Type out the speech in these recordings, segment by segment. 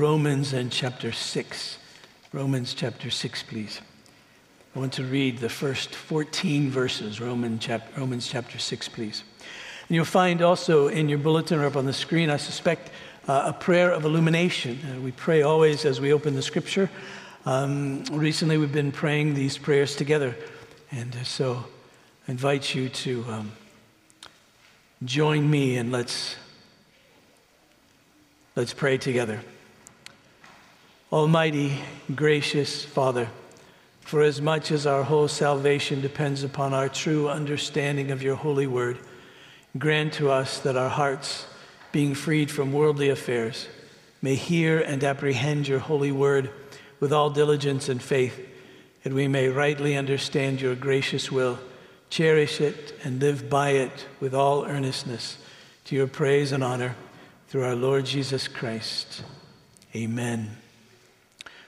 Romans and chapter 6. Romans chapter 6, please. I want to read the first 14 verses, Roman chap- Romans chapter 6, please. And you'll find also in your bulletin or up on the screen, I suspect, uh, a prayer of illumination. Uh, we pray always as we open the scripture. Um, recently, we've been praying these prayers together. And uh, so I invite you to um, join me and let's, let's pray together. Almighty, gracious Father, for as much as our whole salvation depends upon our true understanding of your holy word, grant to us that our hearts, being freed from worldly affairs, may hear and apprehend your holy word with all diligence and faith, that we may rightly understand your gracious will, cherish it, and live by it with all earnestness, to your praise and honor, through our Lord Jesus Christ. Amen.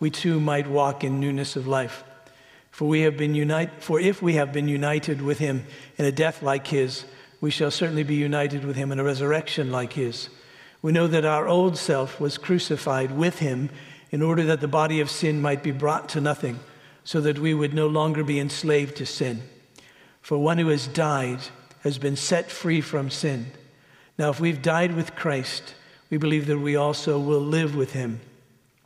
we too might walk in newness of life. For, we have been unite, for if we have been united with him in a death like his, we shall certainly be united with him in a resurrection like his. We know that our old self was crucified with him in order that the body of sin might be brought to nothing, so that we would no longer be enslaved to sin. For one who has died has been set free from sin. Now, if we've died with Christ, we believe that we also will live with him.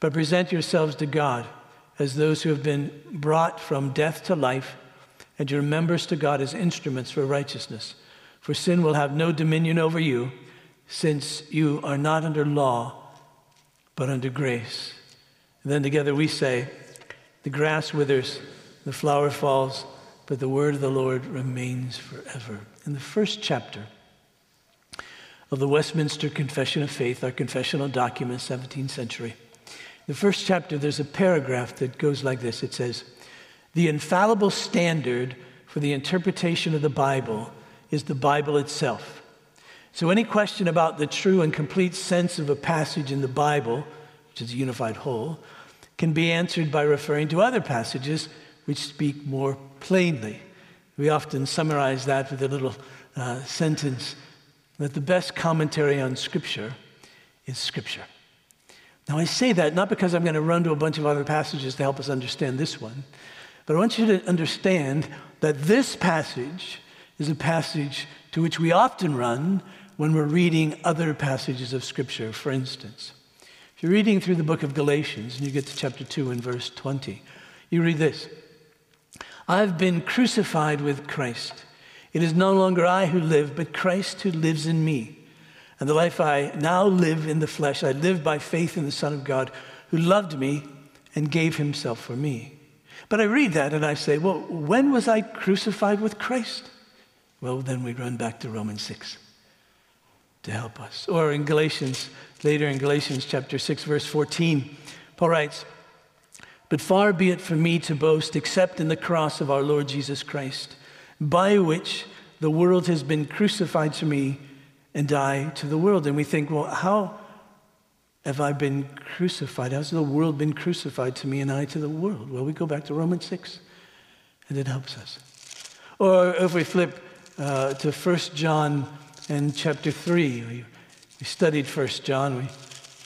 but present yourselves to God as those who have been brought from death to life, and your members to God as instruments for righteousness. For sin will have no dominion over you, since you are not under law, but under grace. And then together we say, The grass withers, the flower falls, but the word of the Lord remains forever. In the first chapter of the Westminster Confession of Faith, our confessional document, 17th century, the first chapter, there's a paragraph that goes like this it says, The infallible standard for the interpretation of the Bible is the Bible itself. So, any question about the true and complete sense of a passage in the Bible, which is a unified whole, can be answered by referring to other passages which speak more plainly. We often summarize that with a little uh, sentence that the best commentary on Scripture is Scripture. Now, I say that not because I'm going to run to a bunch of other passages to help us understand this one, but I want you to understand that this passage is a passage to which we often run when we're reading other passages of Scripture. For instance, if you're reading through the book of Galatians and you get to chapter 2 and verse 20, you read this I've been crucified with Christ. It is no longer I who live, but Christ who lives in me. And the life I now live in the flesh, I live by faith in the Son of God who loved me and gave himself for me. But I read that and I say, well, when was I crucified with Christ? Well, then we run back to Romans 6 to help us. Or in Galatians, later in Galatians chapter 6, verse 14, Paul writes, But far be it from me to boast except in the cross of our Lord Jesus Christ, by which the world has been crucified to me and die to the world. And we think, well, how have I been crucified? How's the world been crucified to me and I to the world? Well, we go back to Romans 6, and it helps us. Or if we flip uh, to 1 John and chapter 3, we, we studied 1 John we,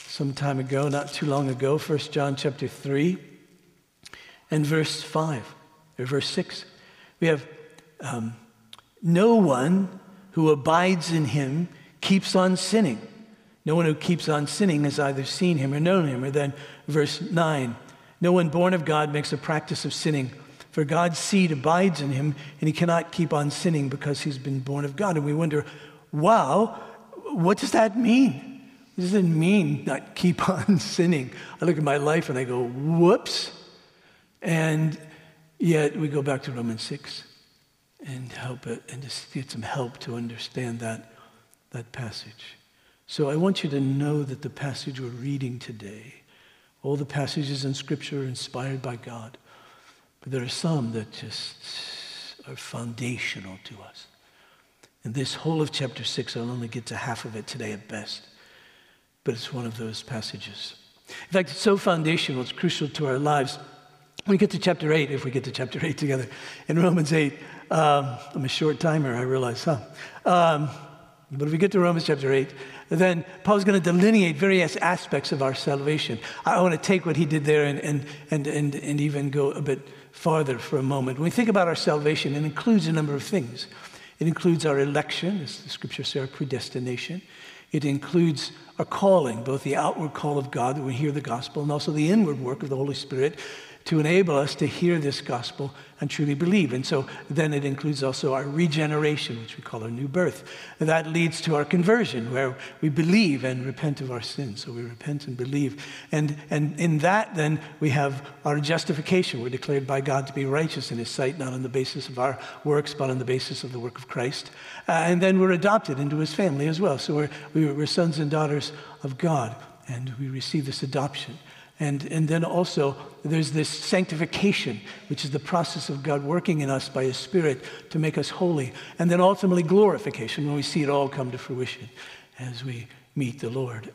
some time ago, not too long ago, 1 John chapter 3 and verse 5, or verse 6. We have um, no one who abides in him keeps on sinning. No one who keeps on sinning has either seen him or known him. Or then, verse 9, No one born of God makes a practice of sinning, for God's seed abides in him, and he cannot keep on sinning because he's been born of God. And we wonder, wow, what does that mean? What does it mean not keep on sinning? I look at my life and I go, whoops. And yet we go back to Romans 6 and help it and just get some help to understand that, that passage. So I want you to know that the passage we're reading today, all the passages in Scripture are inspired by God, but there are some that just are foundational to us. And this whole of chapter 6, I'll only get to half of it today at best, but it's one of those passages. In fact, it's so foundational, it's crucial to our lives. When we get to chapter 8, if we get to chapter 8 together, in Romans 8, um, I'm a short timer, I realize, huh? Um, but if we get to Romans chapter 8, then Paul's going to delineate various aspects of our salvation. I want to take what he did there and, and, and, and, and even go a bit farther for a moment. When we think about our salvation, it includes a number of things. It includes our election, as the scriptures say, our predestination. It includes our calling, both the outward call of God that we hear the gospel, and also the inward work of the Holy Spirit to enable us to hear this gospel and truly believe. And so then it includes also our regeneration, which we call our new birth. And that leads to our conversion, where we believe and repent of our sins. So we repent and believe. And, and in that, then, we have our justification. We're declared by God to be righteous in His sight, not on the basis of our works, but on the basis of the work of Christ. Uh, and then we're adopted into His family as well. So we're, we're sons and daughters of God, and we receive this adoption. And, and then also, there's this sanctification, which is the process of God working in us by His Spirit to make us holy. And then ultimately, glorification, when we see it all come to fruition as we meet the Lord.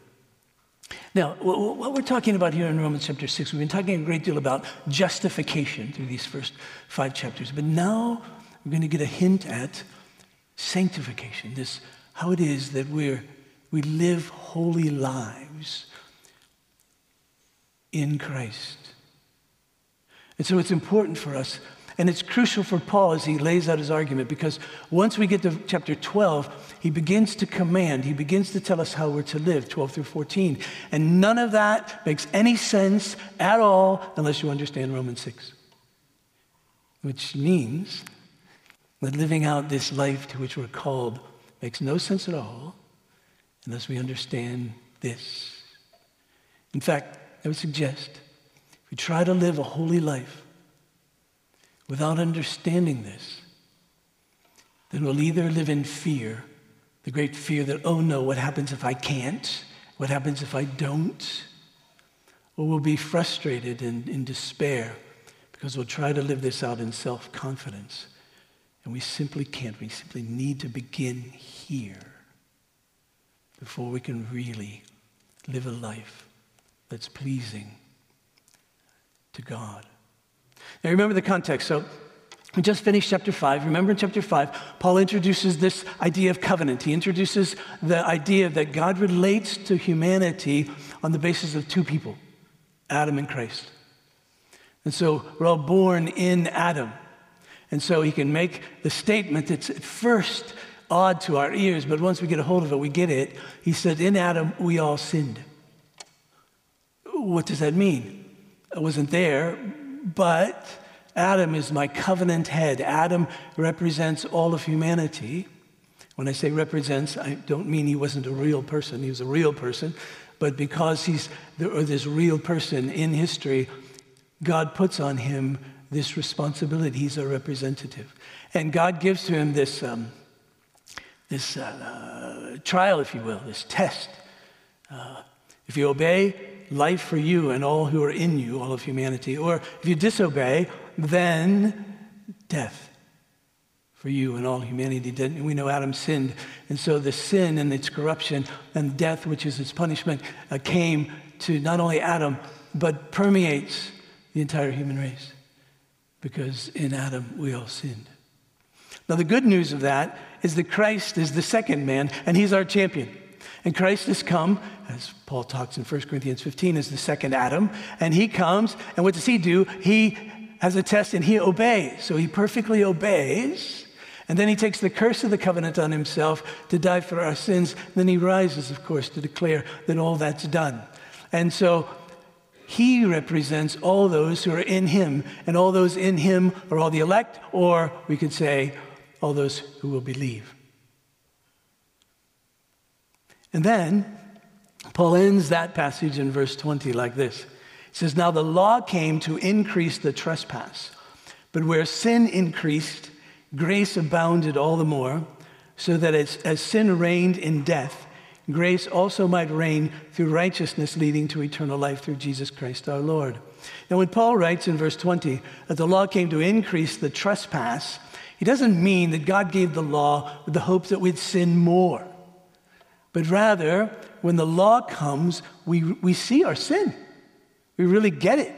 Now, what we're talking about here in Romans chapter 6, we've been talking a great deal about justification through these first five chapters. But now we're going to get a hint at sanctification, this how it is that we're, we live holy lives in Christ. And so it's important for us, and it's crucial for Paul as he lays out his argument, because once we get to chapter 12, he begins to command, he begins to tell us how we're to live, 12 through 14. And none of that makes any sense at all unless you understand Romans 6, which means that living out this life to which we're called makes no sense at all unless we understand this. In fact, I would suggest if we try to live a holy life without understanding this, then we'll either live in fear, the great fear that, oh no, what happens if I can't? What happens if I don't? Or we'll be frustrated and in despair because we'll try to live this out in self confidence. And we simply can't. We simply need to begin here before we can really live a life that's pleasing to God. Now remember the context. So we just finished chapter 5. Remember in chapter 5, Paul introduces this idea of covenant. He introduces the idea that God relates to humanity on the basis of two people Adam and Christ. And so we're all born in Adam. And so he can make the statement that's at first odd to our ears, but once we get a hold of it, we get it. He said, In Adam, we all sinned what does that mean? I wasn't there, but Adam is my covenant head. Adam represents all of humanity. When I say represents, I don't mean he wasn't a real person. He was a real person. But because he's this real person in history, God puts on him this responsibility. He's a representative. And God gives to him this, um, this uh, trial, if you will, this test. Uh, if you obey, life for you and all who are in you, all of humanity. Or if you disobey, then death for you and all humanity. We know Adam sinned. And so the sin and its corruption and death, which is its punishment, uh, came to not only Adam, but permeates the entire human race. Because in Adam, we all sinned. Now, the good news of that is that Christ is the second man, and he's our champion. And Christ has come, as Paul talks in 1 Corinthians 15, as the second Adam. And he comes, and what does he do? He has a test and he obeys. So he perfectly obeys. And then he takes the curse of the covenant on himself to die for our sins. Then he rises, of course, to declare that all that's done. And so he represents all those who are in him, and all those in him are all the elect, or we could say, all those who will believe. And then Paul ends that passage in verse 20 like this. He says, Now the law came to increase the trespass, but where sin increased, grace abounded all the more, so that as, as sin reigned in death, grace also might reign through righteousness leading to eternal life through Jesus Christ our Lord. Now, when Paul writes in verse 20 that the law came to increase the trespass, he doesn't mean that God gave the law with the hope that we'd sin more. But rather, when the law comes, we, we see our sin. We really get it.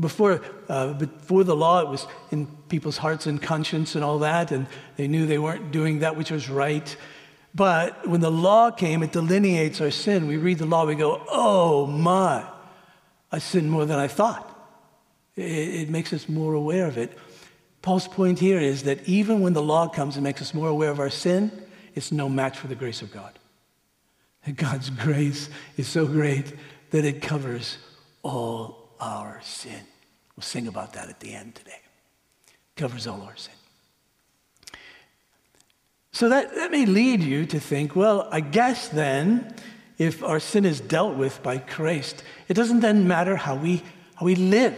Before, uh, before the law, it was in people's hearts and conscience and all that, and they knew they weren't doing that which was right. But when the law came, it delineates our sin. We read the law, we go, oh my, I sinned more than I thought. It, it makes us more aware of it. Paul's point here is that even when the law comes and makes us more aware of our sin, it's no match for the grace of God. God's grace is so great that it covers all our sin. We'll sing about that at the end today. Covers all our sin. So that, that may lead you to think, well, I guess then, if our sin is dealt with by Christ, it doesn't then matter how we, how we live.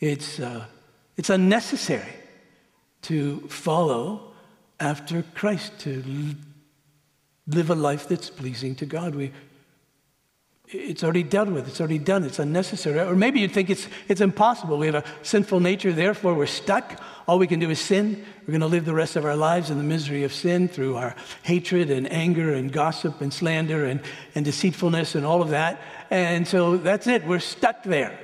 It's, uh, it's unnecessary to follow after Christ, to live a life that's pleasing to God. We, it's already dealt with, it's already done, it's unnecessary. Or maybe you think it's, it's impossible. We have a sinful nature, therefore we're stuck. All we can do is sin. We're going to live the rest of our lives in the misery of sin through our hatred and anger and gossip and slander and, and deceitfulness and all of that. And so that's it, we're stuck there.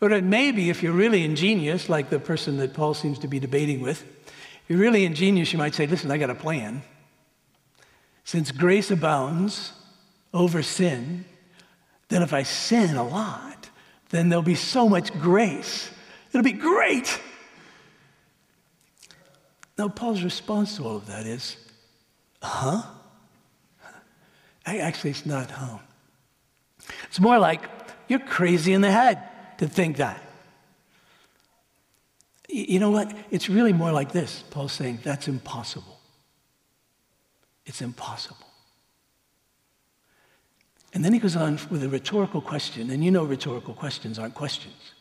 Or maybe if you're really ingenious, like the person that Paul seems to be debating with, if you're really ingenious, you might say, listen, I got a plan. Since grace abounds over sin, then if I sin a lot, then there'll be so much grace. It'll be great. Now, Paul's response to all of that is, huh? Actually, it's not huh. It's more like, you're crazy in the head to think that. You know what? It's really more like this. Paul's saying, that's impossible. It's impossible. And then he goes on with a rhetorical question, and you know rhetorical questions aren't questions,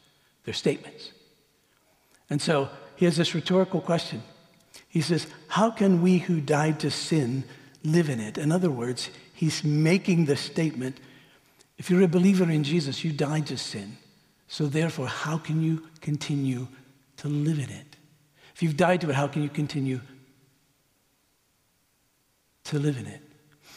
they're statements. And so he has this rhetorical question. He says, How can we who died to sin live in it? In other words, he's making the statement if you're a believer in Jesus, you died to sin. So therefore, how can you continue to live in it? If you've died to it, how can you continue to live in it?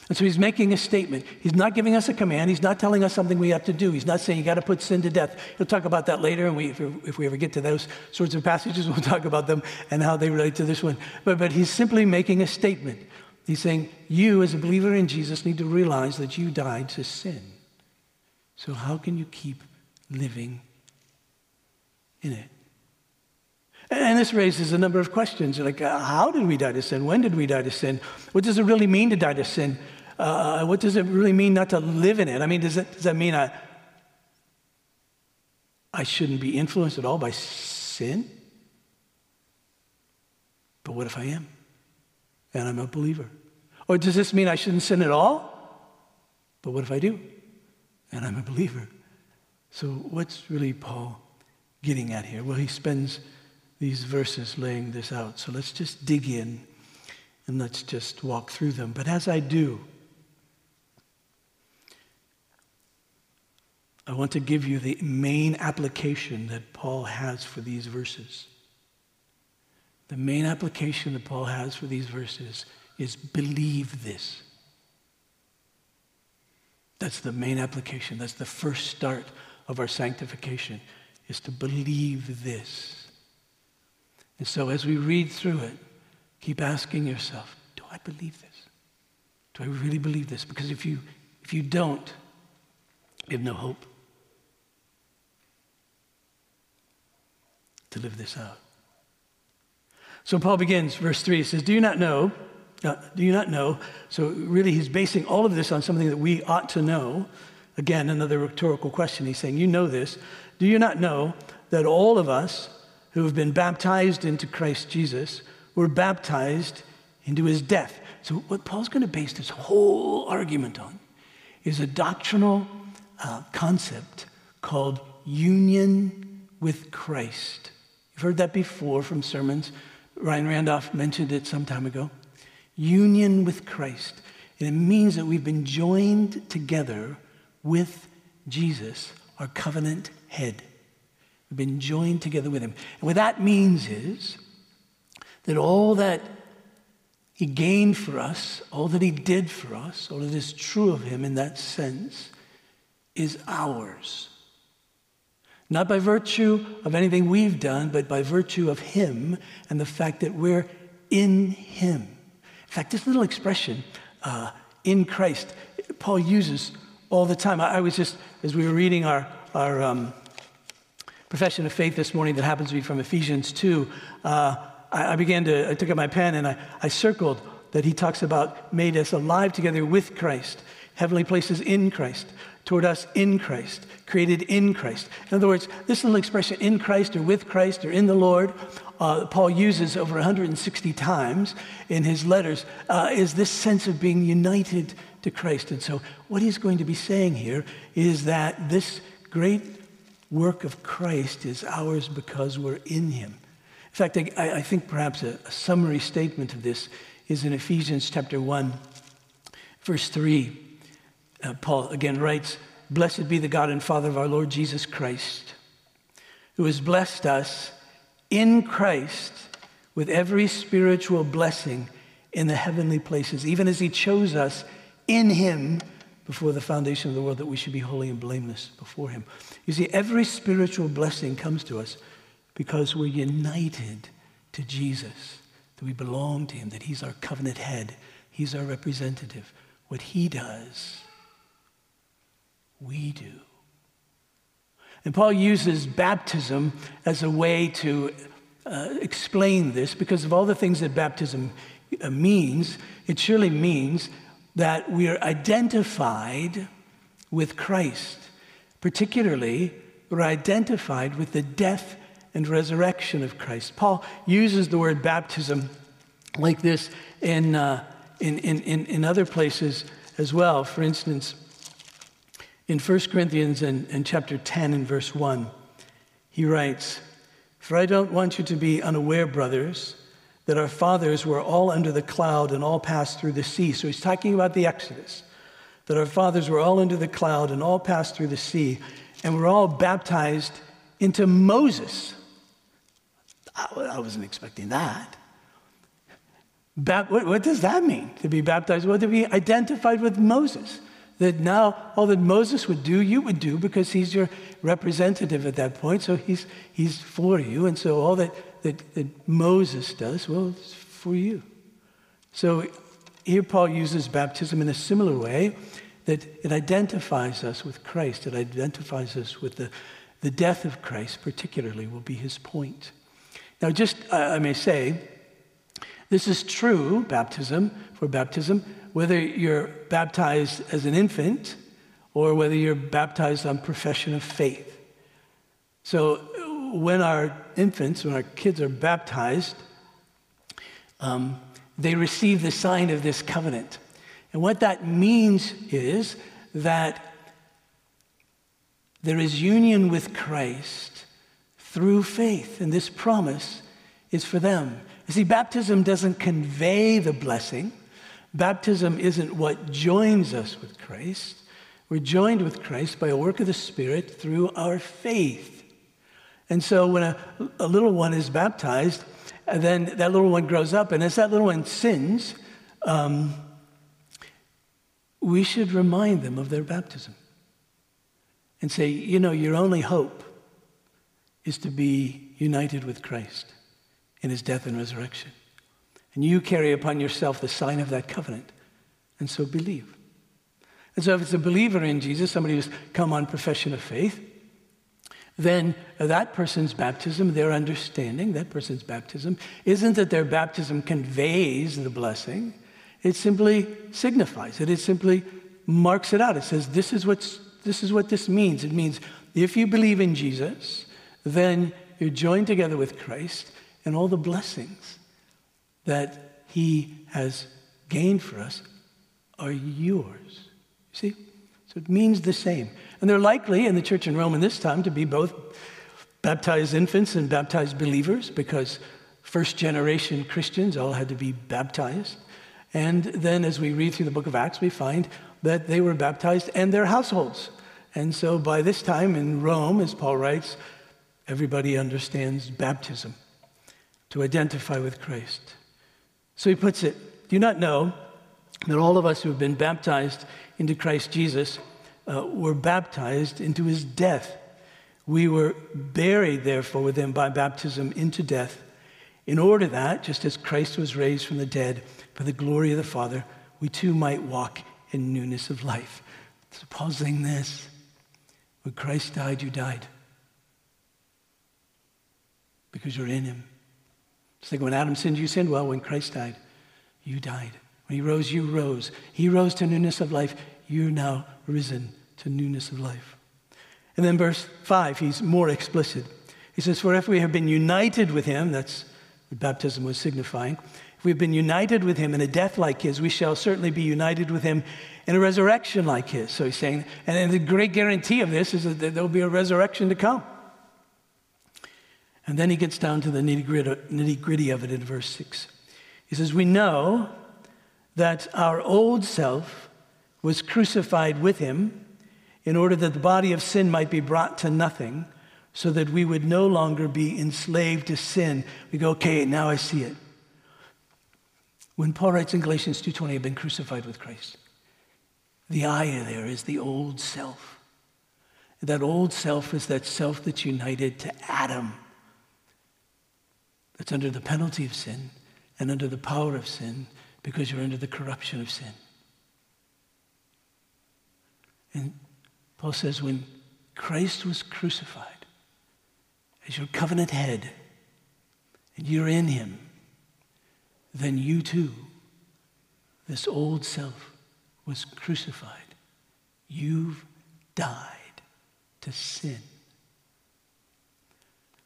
And so he's making a statement. He's not giving us a command. He's not telling us something we have to do. He's not saying you got to put sin to death. He'll talk about that later, and we, if, if, we ever get to those sorts of passages, we'll talk about them and how they relate to this one. But, but he's simply making a statement. He's saying, You, as a believer in Jesus, need to realize that you died to sin. So how can you keep living in it? And this raises a number of questions like, uh, how did we die to sin? When did we die to sin? What does it really mean to die to sin? Uh, what does it really mean not to live in it? I mean, does that, does that mean I, I shouldn't be influenced at all by sin? But what if I am? And I'm a believer. Or does this mean I shouldn't sin at all? But what if I do? And I'm a believer. So, what's really Paul getting at here? Well, he spends these verses laying this out. So, let's just dig in and let's just walk through them. But as I do, I want to give you the main application that Paul has for these verses. The main application that Paul has for these verses is believe this. That's the main application. That's the first start of our sanctification, is to believe this. And so as we read through it, keep asking yourself, do I believe this? Do I really believe this? Because if you, if you don't, you have no hope. to live this out. So Paul begins, verse 3, he says, Do you not know? Uh, do you not know? So really, he's basing all of this on something that we ought to know. Again, another rhetorical question. He's saying, You know this. Do you not know that all of us who have been baptized into Christ Jesus were baptized into his death? So, what Paul's going to base this whole argument on is a doctrinal uh, concept called union with Christ. You've heard that before from sermons. Ryan Randolph mentioned it some time ago. Union with Christ. And it means that we've been joined together with Jesus, our covenant head. We've been joined together with him. And what that means is that all that he gained for us, all that he did for us, all that is true of him in that sense, is ours. Not by virtue of anything we've done, but by virtue of him and the fact that we're in him. In fact, this little expression, uh, in Christ, Paul uses all the time. I, I, was just, as we were reading our, our um, profession of faith this morning that happens to be from Ephesians 2, uh, I, I, began to, I took out my pen and I, I circled that he talks about made us alive together with Christ, heavenly places in Christ, toward us in Christ, created in Christ. In other words, this little expression, in Christ or with Christ or in the Lord, uh, Paul uses over 160 times in his letters, uh, is this sense of being united to Christ. And so, what he's going to be saying here is that this great work of Christ is ours because we're in him. In fact, I, I think perhaps a, a summary statement of this is in Ephesians chapter 1, verse 3. Uh, Paul again writes, Blessed be the God and Father of our Lord Jesus Christ, who has blessed us in Christ with every spiritual blessing in the heavenly places, even as he chose us in him before the foundation of the world that we should be holy and blameless before him. You see, every spiritual blessing comes to us because we're united to Jesus, that we belong to him, that he's our covenant head, he's our representative. What he does, we do. And Paul uses baptism as a way to uh, explain this because of all the things that baptism uh, means. It surely means that we are identified with Christ. Particularly, we're identified with the death and resurrection of Christ. Paul uses the word baptism like this in, uh, in, in, in, in other places as well. For instance, in 1 Corinthians and, and chapter 10 and verse 1, he writes, For I don't want you to be unaware, brothers, that our fathers were all under the cloud and all passed through the sea. So he's talking about the Exodus, that our fathers were all under the cloud and all passed through the sea, and were all baptized into Moses. I wasn't expecting that. what, does that mean to be baptized? Well, to be identified with Moses that now all that Moses would do, you would do because he's your representative at that point. So he's, he's for you. And so all that, that, that Moses does, well, it's for you. So here Paul uses baptism in a similar way that it identifies us with Christ. It identifies us with the, the death of Christ, particularly, will be his point. Now, just I may say, this is true, baptism, for baptism, whether you're baptized as an infant or whether you're baptized on profession of faith. So when our infants, when our kids are baptized, um, they receive the sign of this covenant. And what that means is that there is union with Christ through faith, and this promise is for them. You see, baptism doesn't convey the blessing, Baptism isn't what joins us with Christ. We're joined with Christ by a work of the Spirit through our faith. And so when a, a little one is baptized, and then that little one grows up, and as that little one sins, um, we should remind them of their baptism and say, you know, your only hope is to be united with Christ in his death and resurrection. And you carry upon yourself the sign of that covenant. And so believe. And so if it's a believer in Jesus, somebody who's come on profession of faith, then that person's baptism, their understanding, that person's baptism, isn't that their baptism conveys the blessing. It simply signifies it. It simply marks it out. It says, this is, what's, this is what this means. It means if you believe in Jesus, then you're joined together with Christ and all the blessings that he has gained for us are yours. You see? So it means the same. And they're likely in the church in Rome in this time to be both baptized infants and baptized believers because first generation Christians all had to be baptized. And then as we read through the book of Acts, we find that they were baptized and their households. And so by this time in Rome, as Paul writes, everybody understands baptism to identify with Christ. So he puts it Do you not know that all of us who have been baptized into Christ Jesus uh, were baptized into his death? We were buried, therefore, with him by baptism into death, in order that, just as Christ was raised from the dead by the glory of the Father, we too might walk in newness of life. Saying this when Christ died, you died. Because you're in him. It's like when Adam sinned, you sinned. Well, when Christ died, you died. When he rose, you rose. He rose to newness of life. You're now risen to newness of life. And then verse 5, he's more explicit. He says, For if we have been united with him, that's what baptism was signifying, if we've been united with him in a death like his, we shall certainly be united with him in a resurrection like his. So he's saying, and the great guarantee of this is that there'll be a resurrection to come. And then he gets down to the nitty gritty of it in verse 6. He says, We know that our old self was crucified with him in order that the body of sin might be brought to nothing, so that we would no longer be enslaved to sin. We go, okay, now I see it. When Paul writes in Galatians 2:20, I've been crucified with Christ. The I there is the old self. That old self is that self that's united to Adam, that's under the penalty of sin and under the power of sin because you're under the corruption of sin. And Paul says, when Christ was crucified as your covenant head, and you're in him, then you too, this old self, was crucified. You've died to sin.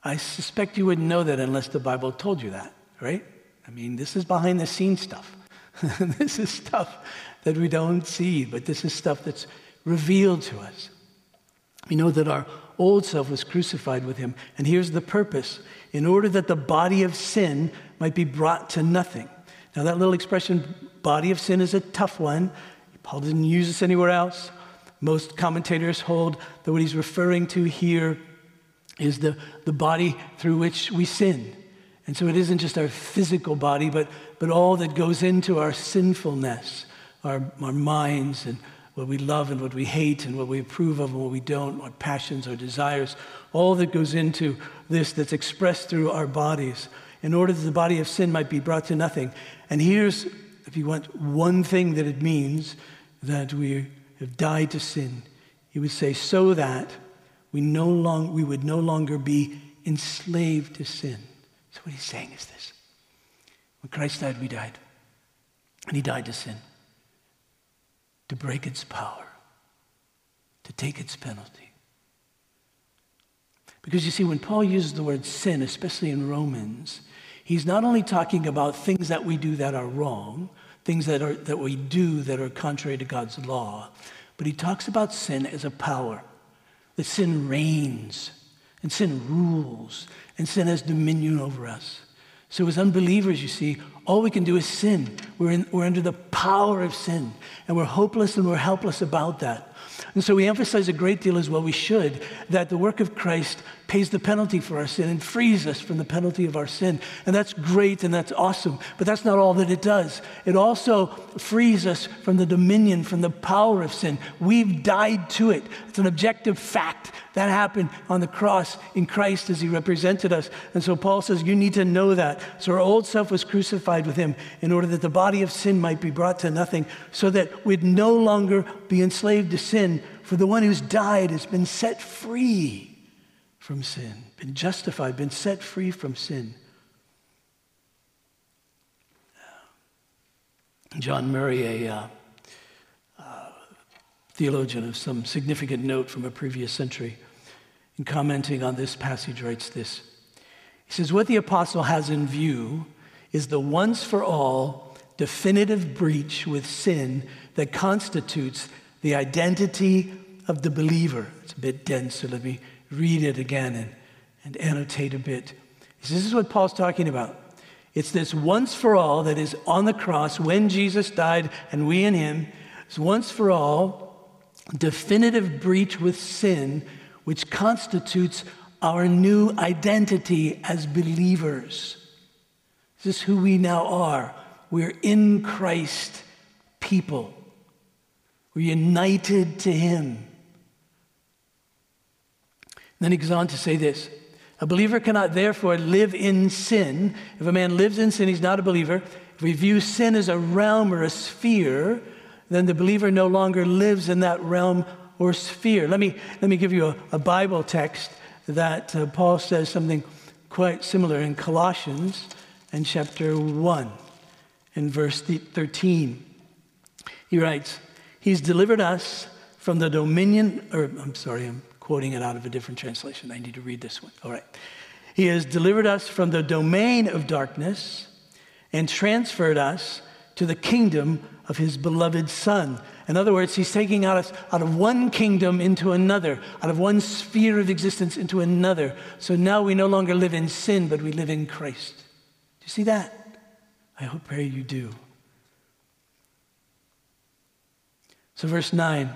I suspect you wouldn't know that unless the Bible told you that, right? I mean, this is behind the scenes stuff. this is stuff that we don't see, but this is stuff that's revealed to us. We know that our old self was crucified with him. And here's the purpose in order that the body of sin might be brought to nothing. Now, that little expression, body of sin, is a tough one. Paul didn't use this anywhere else. Most commentators hold that what he's referring to here is the, the body through which we sin. And so it isn't just our physical body, but, but all that goes into our sinfulness, our, our minds and what we love and what we hate and what we approve of and what we don't, what passions or desires, all that goes into this that's expressed through our bodies in order that the body of sin might be brought to nothing. And here's, if you want, one thing that it means that we have died to sin. He would say, so that we, no long, we would no longer be enslaved to sin. So what he's saying is this. When Christ died, we died. And he died to sin to break its power, to take its penalty. Because you see, when Paul uses the word sin, especially in Romans, he's not only talking about things that we do that are wrong, things that, are, that we do that are contrary to God's law, but he talks about sin as a power, that sin reigns, and sin rules, and sin has dominion over us. So, as unbelievers, you see, all we can do is sin. We're, in, we're under the power of sin, and we're hopeless and we're helpless about that. And so, we emphasize a great deal as well, we should, that the work of Christ pays the penalty for our sin and frees us from the penalty of our sin. And that's great and that's awesome, but that's not all that it does. It also frees us from the dominion, from the power of sin. We've died to it. It's an objective fact that happened on the cross in Christ as he represented us. And so Paul says, You need to know that. So our old self was crucified with him in order that the body of sin might be brought to nothing, so that we'd no longer be enslaved to sin. For the one who's died has been set free from sin, been justified, been set free from sin. John Murray, a uh, uh, theologian of some significant note from a previous century, in commenting on this passage, writes this. He says, What the apostle has in view is the once for all definitive breach with sin that constitutes the identity of the believer. It's a bit dense, so let me read it again and, and annotate a bit. This is what Paul's talking about. It's this once for all that is on the cross when Jesus died and we in him. It's once for all definitive breach with sin, which constitutes our new identity as believers. This is who we now are. We're in Christ people. We're united to Him. Then he goes on to say this A believer cannot therefore live in sin. If a man lives in sin, he's not a believer. If we view sin as a realm or a sphere, then the believer no longer lives in that realm or sphere. Let me, let me give you a, a Bible text that uh, Paul says something quite similar in Colossians and chapter 1 in verse 13. He writes, He's delivered us from the dominion, or I'm sorry, I'm quoting it out of a different translation. I need to read this one. All right. He has delivered us from the domain of darkness and transferred us to the kingdom of his beloved Son. In other words, he's taking us out of one kingdom into another, out of one sphere of existence into another. So now we no longer live in sin, but we live in Christ. Do you see that? I hope, pray you do. So, verse 9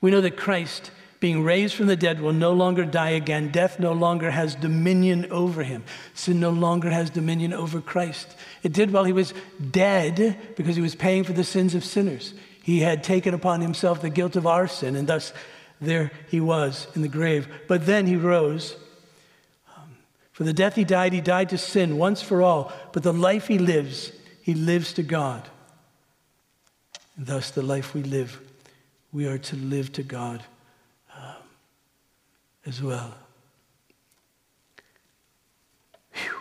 we know that Christ, being raised from the dead, will no longer die again. Death no longer has dominion over him. Sin no longer has dominion over Christ. It did while he was dead because he was paying for the sins of sinners. He had taken upon himself the guilt of our sin, and thus there he was in the grave. But then he rose. Um, for the death he died, he died to sin once for all. But the life he lives, he lives to God. And thus, the life we live, we are to live to God as well. Whew.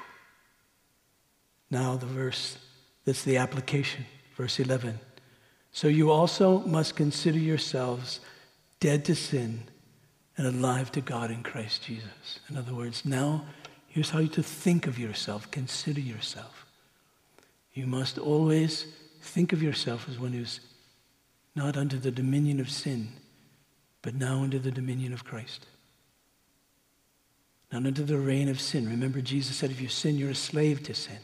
Now, the verse that's the application, verse 11. So you also must consider yourselves dead to sin and alive to God in Christ Jesus. In other words, now here's how you to think of yourself, consider yourself. You must always think of yourself as one who's not under the dominion of sin, but now under the dominion of Christ. Under the reign of sin. Remember, Jesus said, if you sin, you're a slave to sin.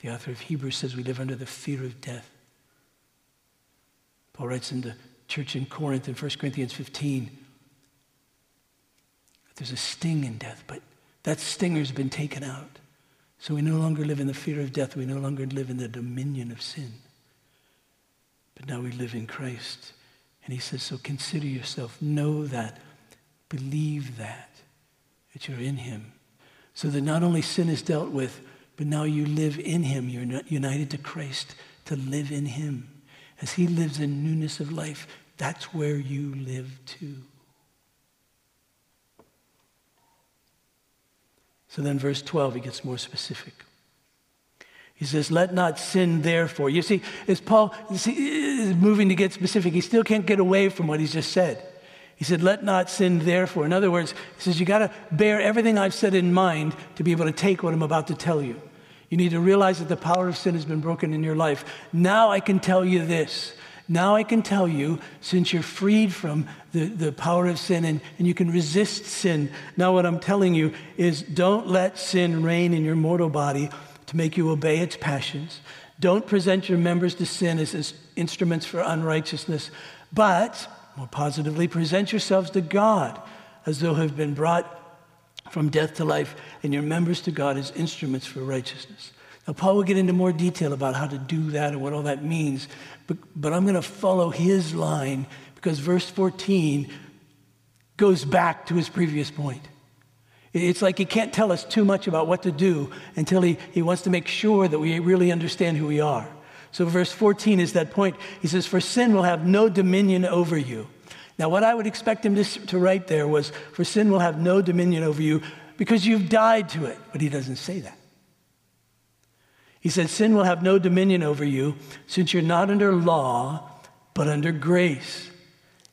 The author of Hebrews says we live under the fear of death. Paul writes in the church in Corinth in 1 Corinthians 15 there's a sting in death, but that stinger's been taken out. So we no longer live in the fear of death. We no longer live in the dominion of sin. But now we live in Christ. And he says, so consider yourself, know that, believe that, that you're in him. So that not only sin is dealt with, but now you live in him. You're united to Christ to live in him. As he lives in newness of life, that's where you live too. So then, verse 12, he gets more specific. He says, Let not sin therefore. You see, as Paul is moving to get specific, he still can't get away from what he's just said. He said, Let not sin therefore. In other words, he says, You got to bear everything I've said in mind to be able to take what I'm about to tell you. You need to realize that the power of sin has been broken in your life. Now I can tell you this. Now I can tell you, since you're freed from the, the power of sin and, and you can resist sin, now what I'm telling you is don't let sin reign in your mortal body to make you obey its passions. Don't present your members to sin as, as instruments for unrighteousness, but more positively, present yourselves to God as though have been brought from death to life, and your members to God as instruments for righteousness. Now, Paul will get into more detail about how to do that and what all that means, but, but I'm going to follow his line because verse 14 goes back to his previous point. It's like he can't tell us too much about what to do until he, he wants to make sure that we really understand who we are. So, verse 14 is that point. He says, For sin will have no dominion over you. Now, what I would expect him to, to write there was, For sin will have no dominion over you because you've died to it. But he doesn't say that. He says, Sin will have no dominion over you since you're not under law, but under grace.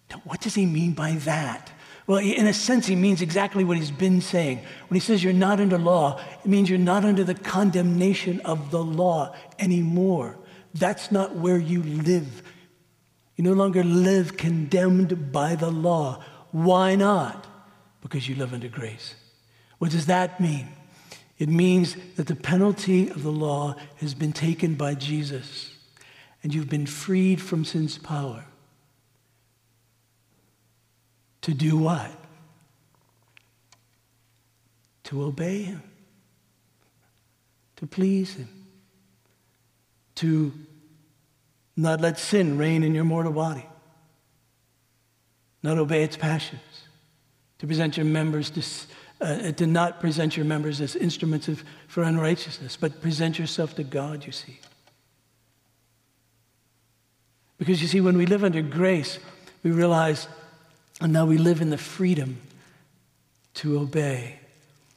Now, what does he mean by that? Well, in a sense, he means exactly what he's been saying. When he says you're not under law, it means you're not under the condemnation of the law anymore. That's not where you live. You no longer live condemned by the law. Why not? Because you live under grace. What does that mean? It means that the penalty of the law has been taken by Jesus, and you've been freed from sin's power. To do what? To obey Him, to please Him, to not let sin reign in your mortal body, not obey its passions, to present your members to, uh, to not present your members as instruments of, for unrighteousness, but present yourself to God, you see. Because you see, when we live under grace, we realize and now we live in the freedom to obey.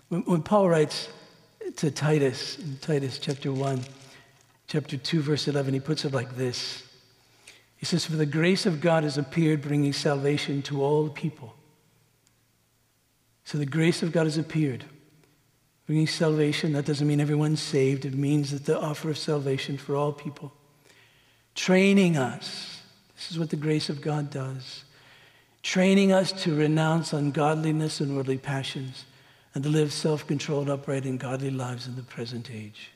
When, when Paul writes to Titus, in Titus chapter 1, chapter 2, verse 11, he puts it like this He says, For the grace of God has appeared, bringing salvation to all people. So the grace of God has appeared, bringing salvation. That doesn't mean everyone's saved, it means that the offer of salvation for all people. Training us. This is what the grace of God does training us to renounce ungodliness and worldly passions and to live self controlled, upright, and godly lives in the present age.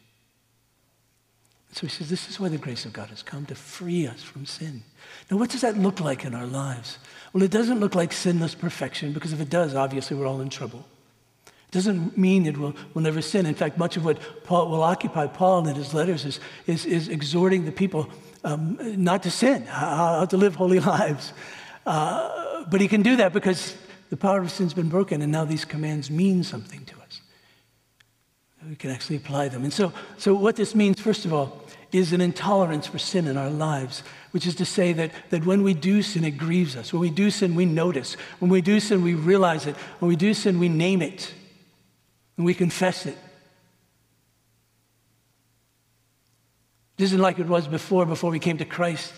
So he says, This is why the grace of God has come to free us from sin. Now, what does that look like in our lives? Well, it doesn't look like sinless perfection, because if it does, obviously we're all in trouble. It doesn't mean that we'll, we'll never sin. In fact, much of what Paul will occupy Paul in his letters is, is, is exhorting the people um, not to sin, how, to live holy lives. Uh, but he can do that because the power of sin's been broken, and now these commands mean something to us. We can actually apply them. And so, so what this means, first of all, is an intolerance for sin in our lives, which is to say that, that when we do sin, it grieves us. When we do sin, we notice. When we do sin, we realize it. When we do sin, we name it and we confess it. It isn't like it was before, before we came to Christ.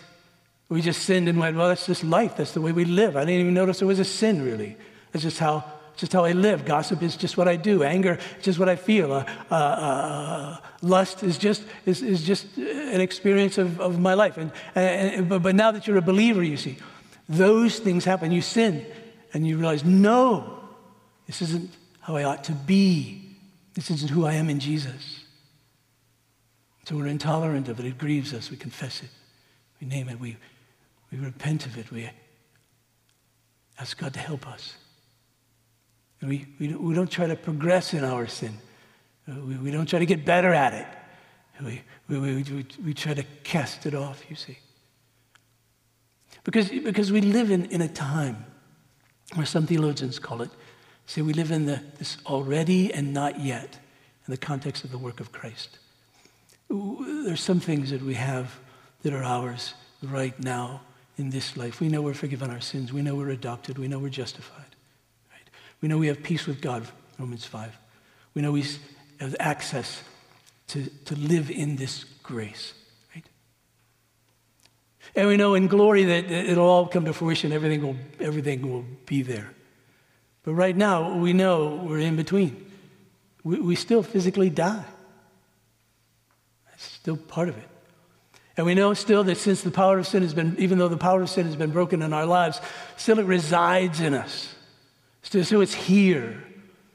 We just sinned and went, well, that's just life. That's the way we live. I didn't even notice it was a sin, really. That's just how, just how I live. Gossip is just what I do. Anger is just what I feel. Uh, uh, uh, lust is just, is, is just an experience of, of my life. And, and, but, but now that you're a believer, you see, those things happen. You sin and you realize, no, this isn't how I ought to be. This isn't who I am in Jesus. So we're intolerant of it. It grieves us. We confess it. We name it. We, we repent of it. We ask God to help us. We, we, we don't try to progress in our sin. Uh, we, we don't try to get better at it. We, we, we, we, we try to cast it off, you see. Because, because we live in, in a time where some theologians call it, say we live in the, this already and not yet in the context of the work of Christ. There's some things that we have that are ours right now in this life. We know we're forgiven our sins. We know we're adopted. We know we're justified. We know we have peace with God, Romans 5. We know we have access to, to live in this grace. Right? And we know in glory that it'll all come to fruition. Everything will, everything will be there. But right now, we know we're in between. We, we still physically die. That's still part of it. And we know still that since the power of sin has been, even though the power of sin has been broken in our lives, still it resides in us. Still, so it's here.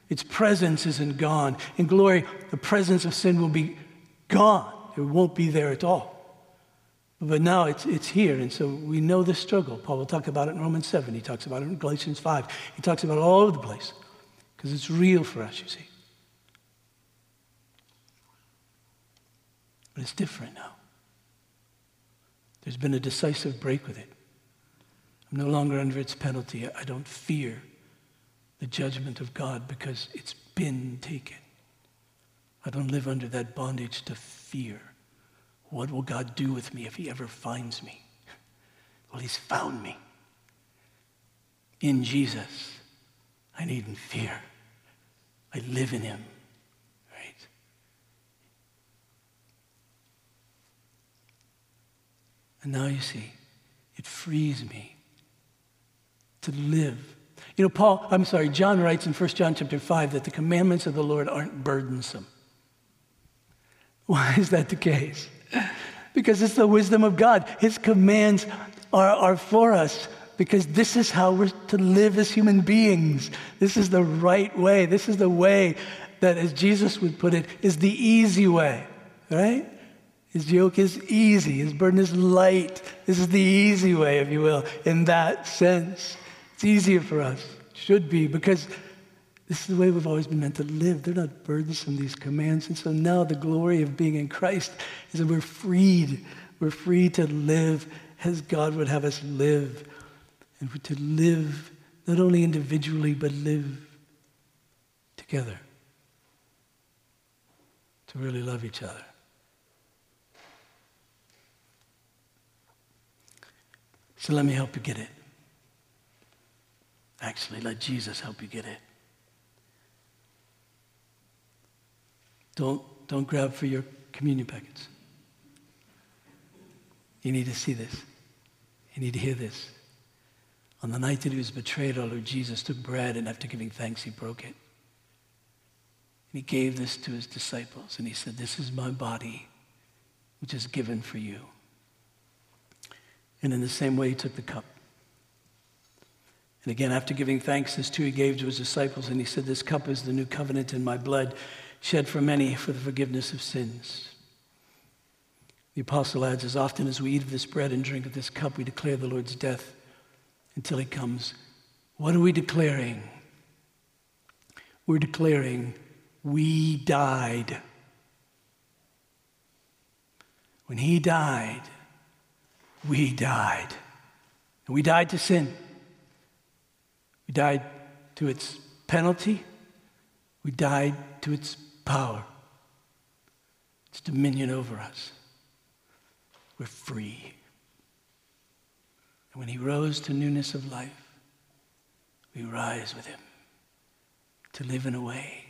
Its presence isn't gone. In glory, the presence of sin will be gone. It won't be there at all. But now it's, it's here, and so we know the struggle. Paul will talk about it in Romans 7. He talks about it in Galatians 5. He talks about it all over the place because it's real for us, you see. But it's different now. There's been a decisive break with it. I'm no longer under its penalty. I don't fear the judgment of God because it's been taken. I don't live under that bondage to fear. What will God do with me if he ever finds me? Well, he's found me. In Jesus, I needn't fear. I live in him. right? And now you see, it frees me to live. You know, Paul, I'm sorry, John writes in 1 John chapter 5 that the commandments of the Lord aren't burdensome. Why is that the case? Because it's the wisdom of God. His commands are, are for us because this is how we're to live as human beings. This is the right way. This is the way that, as Jesus would put it, is the easy way, right? His yoke is easy, his burden is light. This is the easy way, if you will, in that sense. It's easier for us, should be, because this is the way we've always been meant to live. They're not burdensome, these commands. And so now the glory of being in Christ is that we're freed. We're free to live as God would have us live. And to live not only individually, but live together. To really love each other. So let me help you get it. Actually, let Jesus help you get it. Don't, don't grab for your communion packets. You need to see this. You need to hear this. On the night that he was betrayed, our Lord Jesus took bread, and after giving thanks, he broke it. And he gave this to his disciples, and he said, This is my body, which is given for you. And in the same way, he took the cup. And again, after giving thanks, this too he gave to his disciples, and he said, This cup is the new covenant in my blood, shed for many for the forgiveness of sins. The apostle adds, As often as we eat of this bread and drink of this cup, we declare the Lord's death until he comes. What are we declaring? We're declaring we died. When he died, we died. And we died to sin. We died to its penalty. We died to its power, its dominion over us. We're free. And when he rose to newness of life, we rise with him to live in a way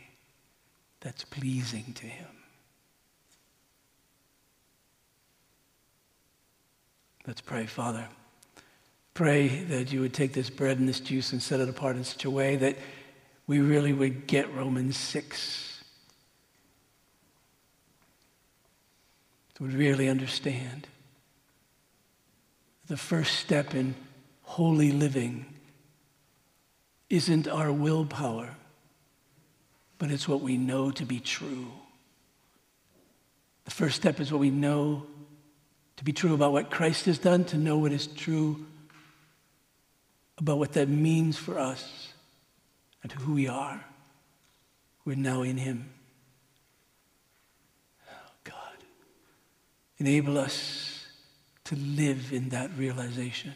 that's pleasing to him. Let's pray, Father. Pray that you would take this bread and this juice and set it apart in such a way that we really would get Romans 6. Would really understand the first step in holy living isn't our willpower, but it's what we know to be true. The first step is what we know to be true about what Christ has done, to know what is true about what that means for us and who we are. We're now in Him. Oh, God, enable us to live in that realization.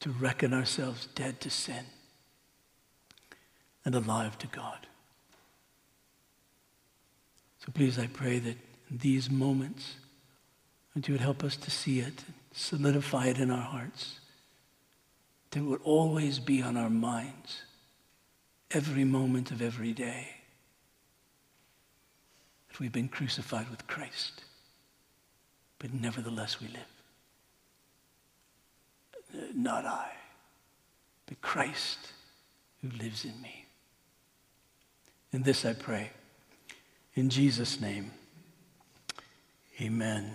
To reckon ourselves dead to sin and alive to God. So please, I pray that in these moments, that you would help us to see it, solidify it in our hearts, that it would always be on our minds, every moment of every day, that we've been crucified with Christ, but nevertheless we live. Not I, but Christ who lives in me. In this I pray. In Jesus' name, amen.